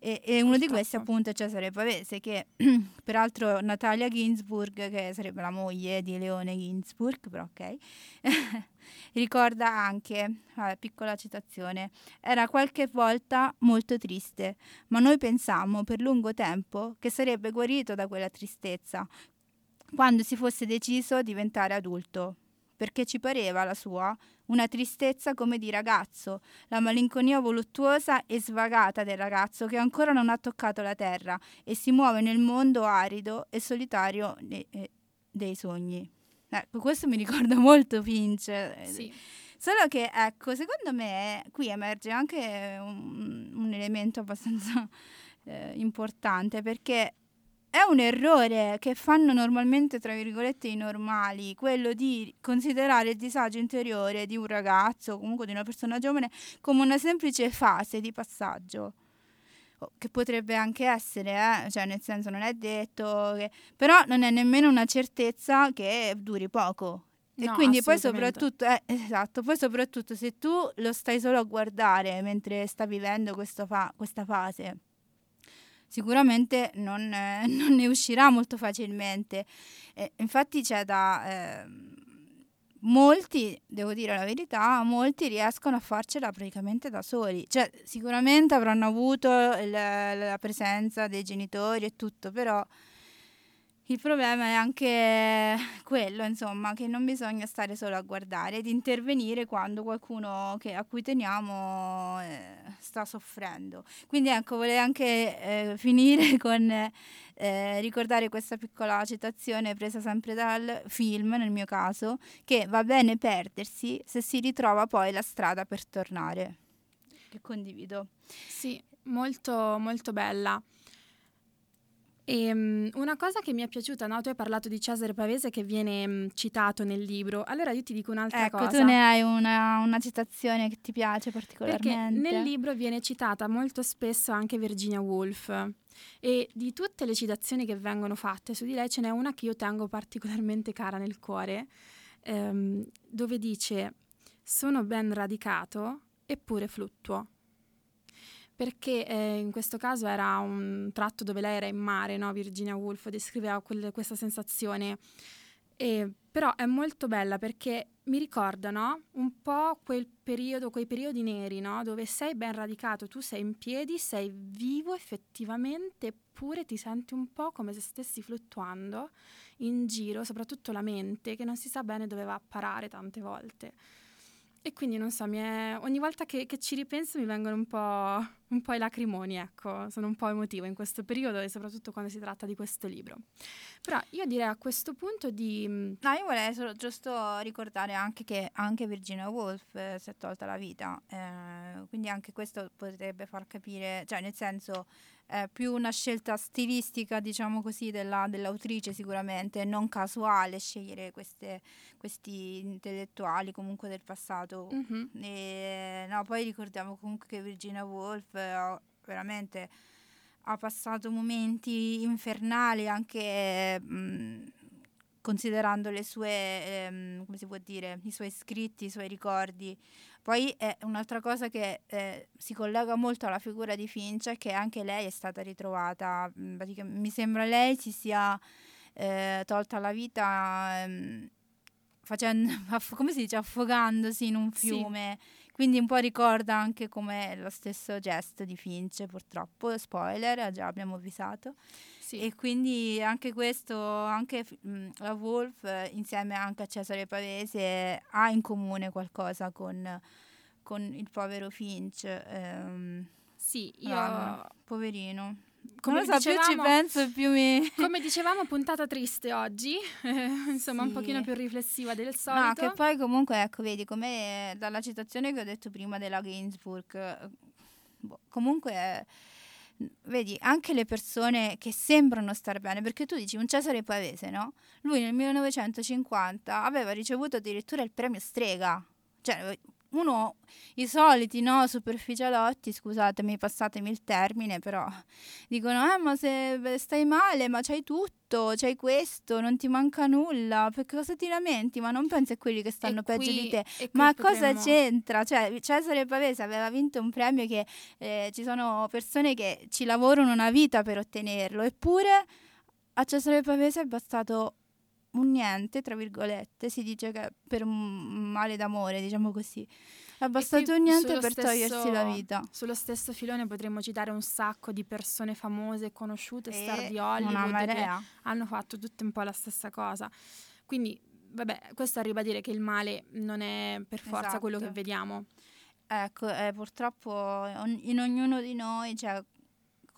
E, e uno di questi Purtroppo. appunto è Cesare Pavese, che peraltro Natalia Ginsburg, che sarebbe la moglie di Leone Ginsburg, però ok, ricorda anche, vabbè, piccola citazione, era qualche volta molto triste, ma noi pensammo per lungo tempo che sarebbe guarito da quella tristezza quando si fosse deciso a diventare adulto, perché ci pareva la sua una tristezza come di ragazzo, la malinconia voluttuosa e svagata del ragazzo che ancora non ha toccato la terra e si muove nel mondo arido e solitario eh, dei sogni. Ecco, questo mi ricorda molto Finch. Sì. Solo che, ecco, secondo me qui emerge anche un, un elemento abbastanza eh, importante perché è un errore che fanno normalmente, tra virgolette, i normali, quello di considerare il disagio interiore di un ragazzo o comunque di una persona giovane come una semplice fase di passaggio. Che potrebbe anche essere, eh, cioè nel senso non è detto, che- però non è nemmeno una certezza che duri poco. E No, quindi poi soprattutto, eh, esatto, poi soprattutto se tu lo stai solo a guardare mentre sta vivendo fa- questa fase, sicuramente non, eh, non ne uscirà molto facilmente. Eh, infatti c'è da... ehm, molti, devo dire la verità, molti riescono a farcela praticamente da soli. Cioè, sicuramente avranno avuto la, la presenza dei genitori e tutto, però il problema è anche quello, insomma, che non bisogna stare solo a guardare ed intervenire quando qualcuno che, a cui teniamo eh, sta soffrendo. Quindi ecco, volevo anche eh, finire con eh, ricordare questa piccola citazione presa sempre dal film, nel mio caso, che va bene perdersi se si ritrova poi la strada per tornare. Che condivido. Sì, molto, molto bella. E, um, una cosa che mi è piaciuta, no? tu hai parlato di Cesare Pavese che viene um, citato nel libro, allora io ti dico un'altra ecco, cosa. Ecco, tu ne hai una, una, citazione che ti piace particolarmente. Perché nel libro viene citata molto spesso anche Virginia Woolf e di tutte le citazioni che vengono fatte su di lei ce n'è una che io tengo particolarmente cara nel cuore, um, dove dice sono ben radicato eppure fluttuo perché eh, in questo caso era un tratto dove lei era in mare, no? Virginia Woolf descriveva quel, questa sensazione. E, però è molto bella perché mi ricorda no? un po' quel periodo, quei periodi neri, no? dove sei ben radicato, tu sei in piedi, sei vivo effettivamente, eppure ti senti un po' come se stessi fluttuando in giro, soprattutto la mente, che non si sa bene dove va a parare tante volte. E quindi non so, è... ogni volta che, che, ci ripenso mi vengono un po', un po' i lacrimoni, ecco, sono un po' emotiva in questo periodo e soprattutto quando si tratta di questo libro. Però io direi a questo punto di... Mm, no, io volevo solo giusto ricordare anche che anche Virginia Woolf eh, si è tolta la vita, eh, quindi anche questo potrebbe far capire, cioè nel senso è più una scelta stilistica, diciamo così, della, dell'autrice sicuramente, non casuale scegliere queste, questi intellettuali comunque del passato. Mm-hmm. E, no, poi ricordiamo comunque che Virginia Woolf veramente ha passato momenti infernali anche mh, considerando le sue, ehm, come si può dire, i suoi scritti, i suoi ricordi. Poi è un'altra cosa che eh, si collega molto alla figura di Finch è che anche lei è stata ritrovata, mi sembra lei si sia eh, tolta la vita ehm, facendo, come si dice, affogandosi in un fiume. Sì. Quindi un po' ricorda anche come lo stesso gesto di Finch, purtroppo, spoiler, già abbiamo avvisato. Sì. E quindi anche questo, anche mh, la Wolf, insieme anche a Cesare Pavese, ha in comune qualcosa con, con il povero Finch. Ehm, sì, io... Poverino. Come so, dicevamo, più ci penso più mi... Come dicevamo, puntata triste oggi, insomma sì. un pochino più riflessiva del solito. No, che poi comunque, ecco, vedi, come dalla citazione che ho detto prima della Gainsbourg, boh, comunque vedi, anche le persone che sembrano star bene, perché tu dici un Cesare Pavese, no? Lui nel 1950 aveva ricevuto addirittura il premio Strega. Cioè, uno, i soliti, no, superficialotti, scusatemi, passatemi il termine, però dicono, eh, ma se stai male, ma c'hai tutto, c'hai questo, non ti manca nulla, perché cosa ti lamenti? Ma non pensi a quelli che stanno e peggio qui, di te. Ma potremmo... cosa c'entra? Cioè, Cesare Pavese aveva vinto un premio che eh, ci sono persone che ci lavorano una vita per ottenerlo, eppure a Cesare Pavese è bastato un niente, tra virgolette, si dice che per un male d'amore, diciamo così. È bastato un niente per stesso, togliersi la vita. Sullo stesso filone potremmo citare un sacco di persone famose, conosciute, e star di Hollywood che hanno fatto tutte un po' la stessa cosa. Quindi, vabbè, questo arriva a dire che il male non è per forza esatto. quello che vediamo. Ecco, eh, purtroppo in ognuno di noi c'è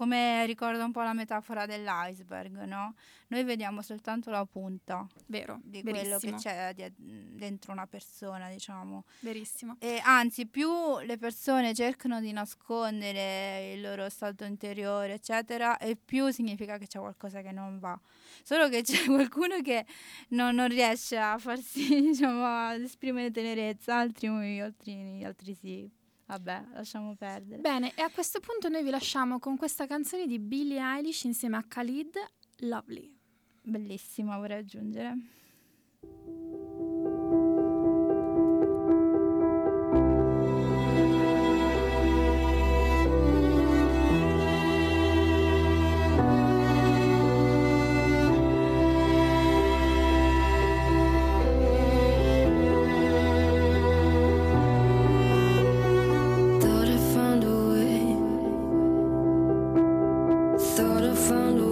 come ricorda un po' la metafora dell'iceberg, no? Noi vediamo soltanto la punta Vero, di verissimo. quello che c'è di, dentro una persona, diciamo. Verissimo. E anzi, più le persone cercano di nascondere il loro stato interiore, eccetera, e più significa che c'è qualcosa che non va. Solo che c'è qualcuno che non, non riesce a farsi, diciamo, ad esprimere tenerezza, altri, altri, altri sì. Vabbè, lasciamo perdere. Bene, e a questo punto noi vi lasciamo con questa canzone di Billie Eilish insieme a Khalid, Lovely. Bellissima, vorrei aggiungere. fin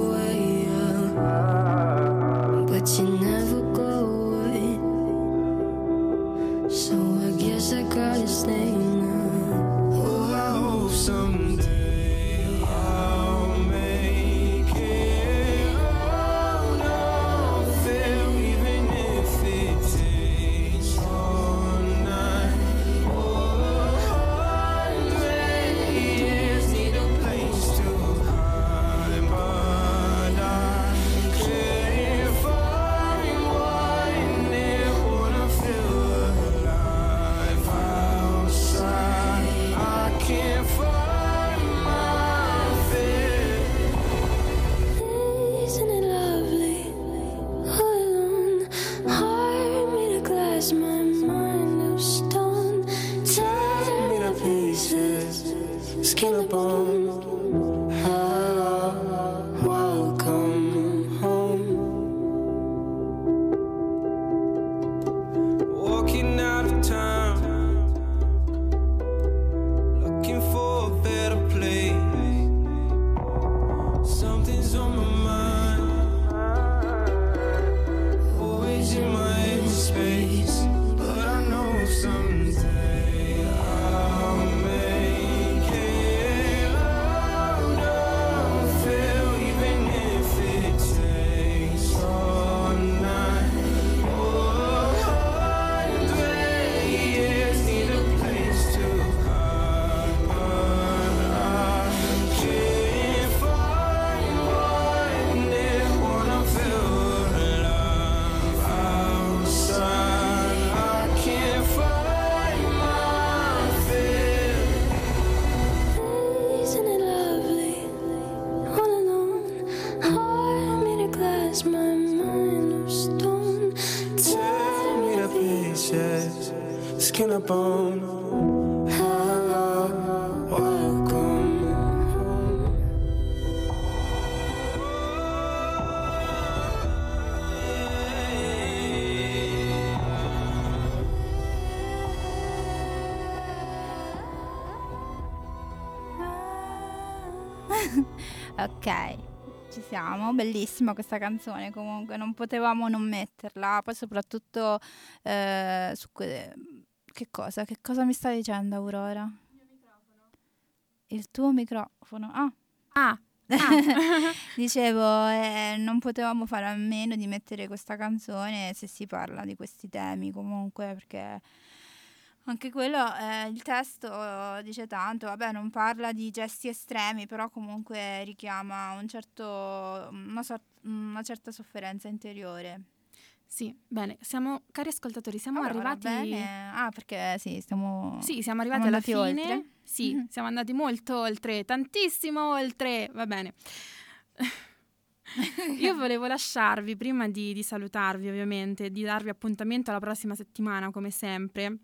Ok, ci siamo, bellissima questa canzone comunque, non potevamo non metterla, poi soprattutto eh, su que- che cosa? Che cosa mi stai dicendo Aurora? Il tuo microfono? Ah, Ah, dicevo, eh, non potevamo fare a meno di mettere questa canzone se si parla di questi temi comunque, perché anche quello, eh, il testo dice tanto, vabbè, non parla di gesti estremi, però comunque richiama un certo, una, sor- una certa sofferenza interiore. sì, bene, siamo, cari ascoltatori, siamo Aurora, arrivati... bene. Ah, perché sì, stiamo... Sì, siamo arrivati Siamo alla fine. oltre? Sì, Mhm. siamo andati molto oltre, tantissimo oltre, va bene. Io volevo lasciarvi, prima di, di salutarvi ovviamente, di darvi appuntamento alla prossima settimana come sempre,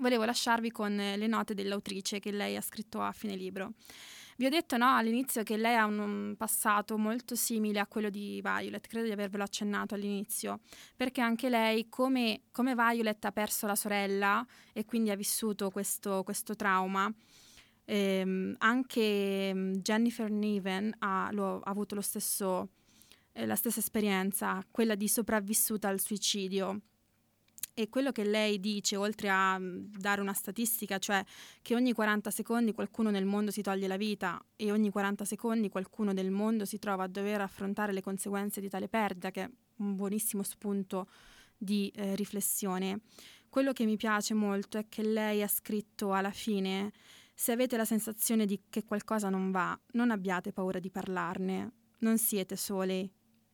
volevo lasciarvi con eh, le note dell'autrice che lei ha scritto a fine libro. Vi ho detto no, all'inizio che lei ha un, passato molto simile a quello di Violet, credo di avervelo accennato all'inizio, perché anche lei, come, come Violet, ha perso la sorella e quindi ha vissuto questo, questo trauma. ehm, anche mm, Jennifer Niven ha, lo- ha avuto stesso, eh, la stessa esperienza, quella di sopravvissuta al suicidio. E quello che lei dice, oltre a mm, dare una statistica, cioè che ogni 40 secondi qualcuno nel mondo si toglie la vita e ogni 40 secondi qualcuno nel mondo si trova a dover affrontare le conseguenze di tale perdita, che è un buonissimo spunto di eh, riflessione. Quello che mi piace molto è che lei ha scritto alla fine, se avete la sensazione di che qualcosa non va, non abbiate paura di parlarne, non siete soli,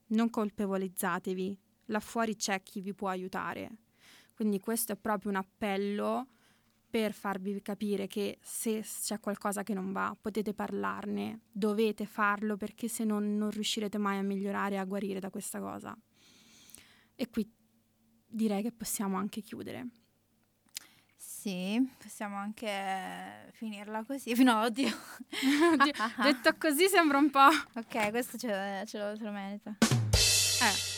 non colpevolizzatevi, là fuori c'è chi vi può aiutare. Quindi questo è proprio un appello per farvi capire che se c'è qualcosa che non va, potete parlarne, dovete farlo perché se no non riuscirete mai a migliorare e a guarire da questa cosa. E qui direi che possiamo anche chiudere. Sì, possiamo anche finirla così. No, oddio. Oddio, Detto così sembra un po'... Ok, questo ce, ce lo, ce lo merita. Eh,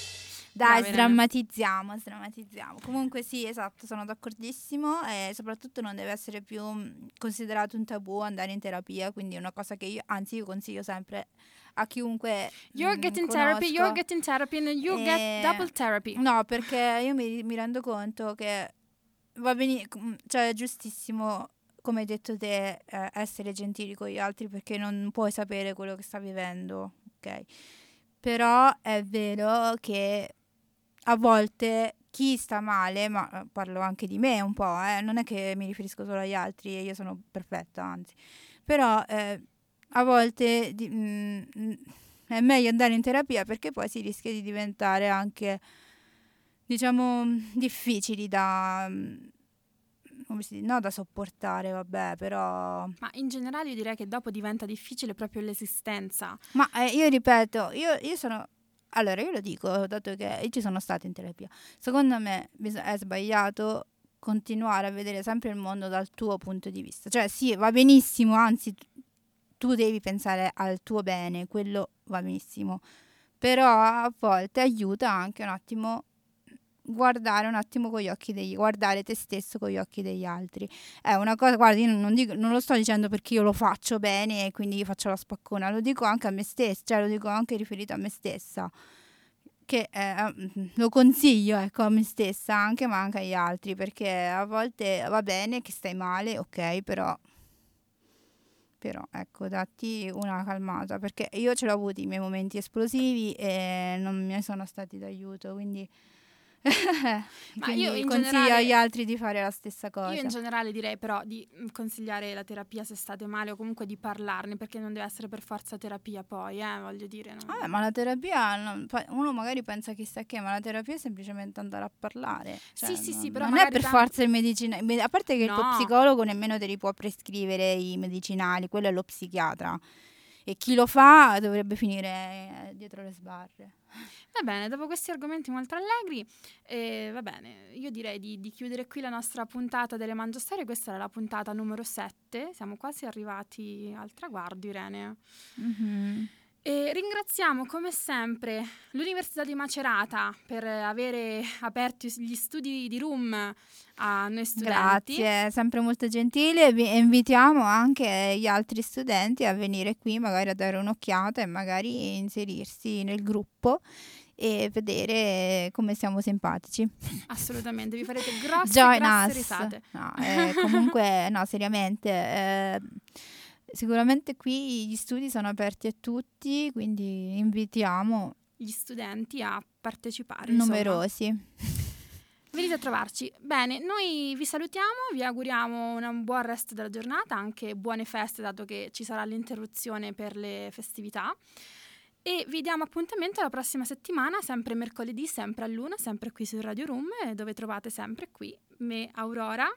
Dai, sdrammatizziamo, sdrammatizziamo. Comunque sì, esatto, sono d'accordissimo e soprattutto non deve essere più mh, considerato un tabù andare in terapia, quindi è una cosa che io, anzi io consiglio sempre a chiunque You're mh, getting therapy, you're getting therapy, and you Eh, get double therapy. No, perché io mi, mi rendo conto che va bene, cioè è giustissimo, come hai detto te, eh, essere gentili con gli altri perché non puoi sapere quello che sta vivendo, ok? Però è vero che a volte chi sta male, ma eh, parlo anche di me un po', eh, non è che mi riferisco solo agli altri e io sono perfetta, anzi, però eh, a volte di- mm, mm, è meglio andare in terapia perché poi si rischia di diventare anche, diciamo, difficili da, mm, dice, no, da sopportare, vabbè, però... Ma in generale io direi che dopo diventa difficile proprio l'esistenza. Ma eh, io ripeto, io, io sono... Allora, io lo dico, dato che ci sono stata in terapia. Secondo me è sbagliato continuare a vedere sempre il mondo dal tuo punto di vista. Cioè, sì, va benissimo, anzi, tu devi pensare al tuo bene, quello va benissimo. Però a volte aiuta anche un attimo guardare un attimo con gli occhi degli guardare te stesso con gli occhi degli altri. È una cosa guarda io non, dico- non lo sto dicendo perché io lo faccio bene e quindi io faccio la spaccona lo dico anche a me stessa cioè lo dico anche riferito a me stessa che eh, lo consiglio ecco a me stessa anche ma anche agli altri perché a volte va bene che stai male ok però però ecco datti una calmata perché io ce l'ho avuti i miei momenti esplosivi e non mi sono stati d'aiuto quindi Quindi io in consiglio generale- agli altri di fare la stessa cosa Io in generale direi però di mm, consigliare la terapia se state male o comunque di parlarne perché non deve essere per forza terapia poi, eh, voglio dire. no? Vabbè, ma la terapia, non- uno magari pensa chissà che, ma la terapia è semplicemente andare a parlare. Cioè, Sì, sì, sì, non- però Non è per forza il medicinale. A parte che il tuo No. psicologo nemmeno te li può prescrivere i medicinali, quello è lo psichiatra. E chi lo fa dovrebbe finire eh, dietro le sbarre. Va bene, dopo questi argomenti molto allegri, eh, va bene, io direi di, di chiudere qui la nostra puntata delle Mangiastorie. Questa era la puntata numero 7, siamo quasi arrivati al traguardo, Irene. E ringraziamo come sempre l'Università di Macerata per avere aperto gli studi di Room a noi studenti. Grazie, sempre molto gentile. Vi invitiamo anche gli altri studenti a venire qui, magari a dare un'occhiata e magari inserirsi nel gruppo e vedere come siamo simpatici. Assolutamente, vi farete grosse, Join grosse us. risate. No, eh, comunque, no, seriamente. eh, sicuramente qui gli studi sono aperti a tutti, quindi invitiamo Gli studenti a partecipare. insomma. numerosi. Venite a trovarci. Bene, noi vi salutiamo, vi auguriamo un buon resto della giornata, anche buone feste, dato che ci sarà l'interruzione per le festività. E vi diamo appuntamento la prossima settimana, sempre mercoledì, sempre a luna, sempre qui su Radio Room, dove trovate sempre qui me, Aurora.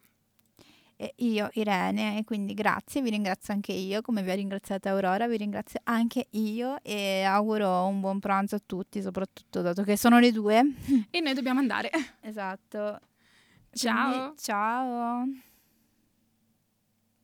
Io, Irene, e quindi grazie, vi ringrazio anche io, come vi ha ringraziata Aurora, vi ringrazio anche io e auguro un buon pranzo a tutti, soprattutto dato che sono le due. E noi dobbiamo andare. Esatto. Ciao. Quindi, ciao.